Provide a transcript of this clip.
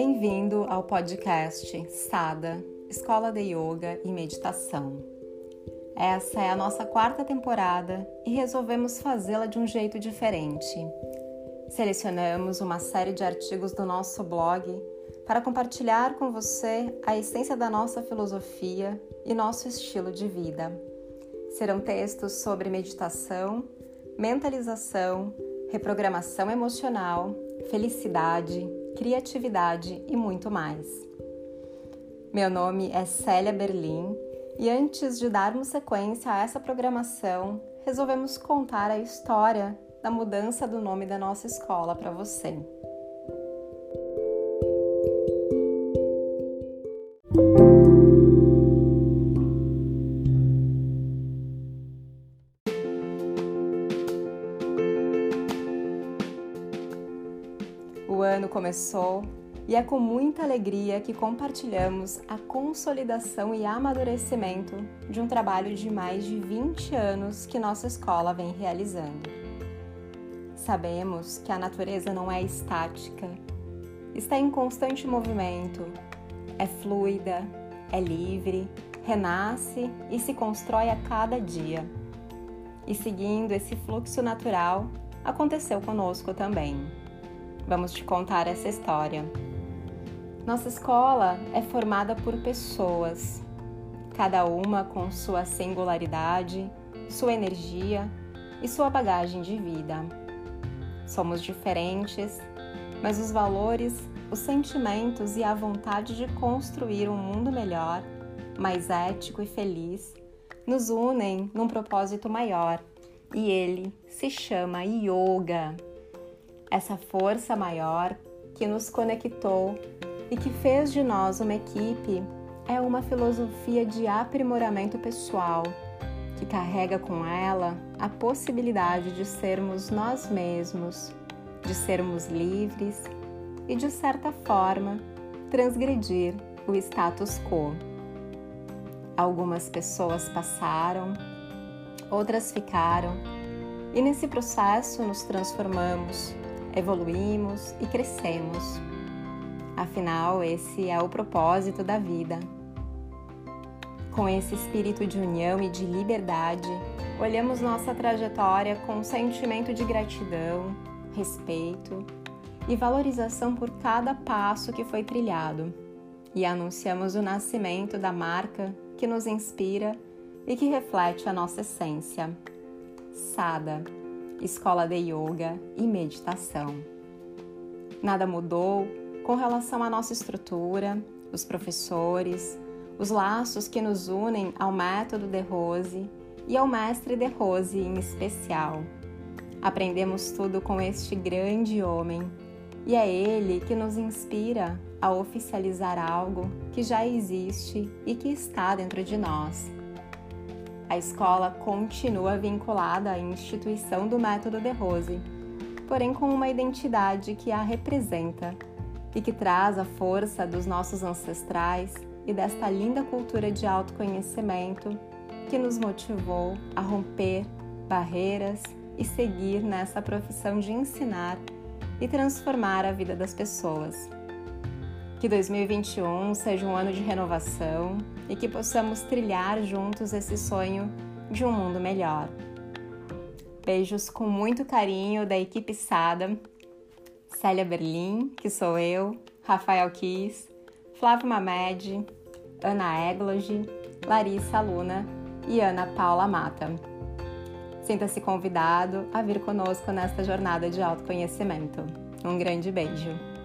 Bem-vindo ao podcast Sada, Escola de Yoga e Meditação. Essa é a nossa quarta temporada e resolvemos fazê-la de um jeito diferente. Selecionamos uma série de artigos do nosso blog para compartilhar com você a essência da nossa filosofia e nosso estilo de vida. Serão textos sobre meditação, mentalização, reprogramação emocional, felicidade, criatividade e muito mais. Meu nome é Célia Berlim e antes de darmos sequência a essa programação, resolvemos contar a história da mudança do nome da nossa escola para você. O ano começou e é com muita alegria que compartilhamos a consolidação e amadurecimento de um trabalho de mais de 20 anos que nossa escola vem realizando. Sabemos que a natureza não é estática, está em constante movimento, é fluida, é livre, renasce e se constrói a cada dia. E seguindo esse fluxo natural, aconteceu conosco também. Vamos te contar essa história. Nossa escola é formada por pessoas, cada uma com sua singularidade, sua energia e sua bagagem de vida. Somos diferentes, mas os valores, os sentimentos e a vontade de construir um mundo melhor, mais ético e feliz nos unem num propósito maior e ele se chama Yoga. Essa força maior que nos conectou e que fez de nós uma equipe é uma filosofia de aprimoramento pessoal que carrega com ela a possibilidade de sermos nós mesmos, de sermos livres e, de certa forma, transgredir o status quo. Algumas pessoas passaram, outras ficaram, e nesse processo nos transformamos, evoluímos e crescemos. Afinal, esse é o propósito da vida. Com esse espírito de união e de liberdade, olhamos nossa trajetória com um sentimento de gratidão, respeito e valorização por cada passo que foi trilhado, e anunciamos o nascimento da marca que nos inspira e que reflete a nossa essência. Sada, Escola de Yoga e Meditação. Nada mudou com relação à nossa estrutura, os professores, os laços que nos unem ao método de Rose e ao mestre de Rose em especial. Aprendemos tudo com este grande homem e é ele que nos inspira a oficializar algo que já existe e que está dentro de nós. A escola continua vinculada à instituição do método de Rose, porém com uma identidade que a representa e que traz a força dos nossos ancestrais e desta linda cultura de autoconhecimento que nos motivou a romper barreiras e seguir nessa profissão de ensinar e transformar a vida das pessoas. Que 2021 seja um ano de renovação e que possamos trilhar juntos esse sonho de um mundo melhor. Beijos com muito carinho da equipe Sada Célia Berlim, que sou eu, Rafael Kiss, Flávio Mamed, Ana Egloge, Larissa Luna e Ana Paula Mata. Sinta-se convidado a vir conosco nesta jornada de autoconhecimento. Um grande beijo!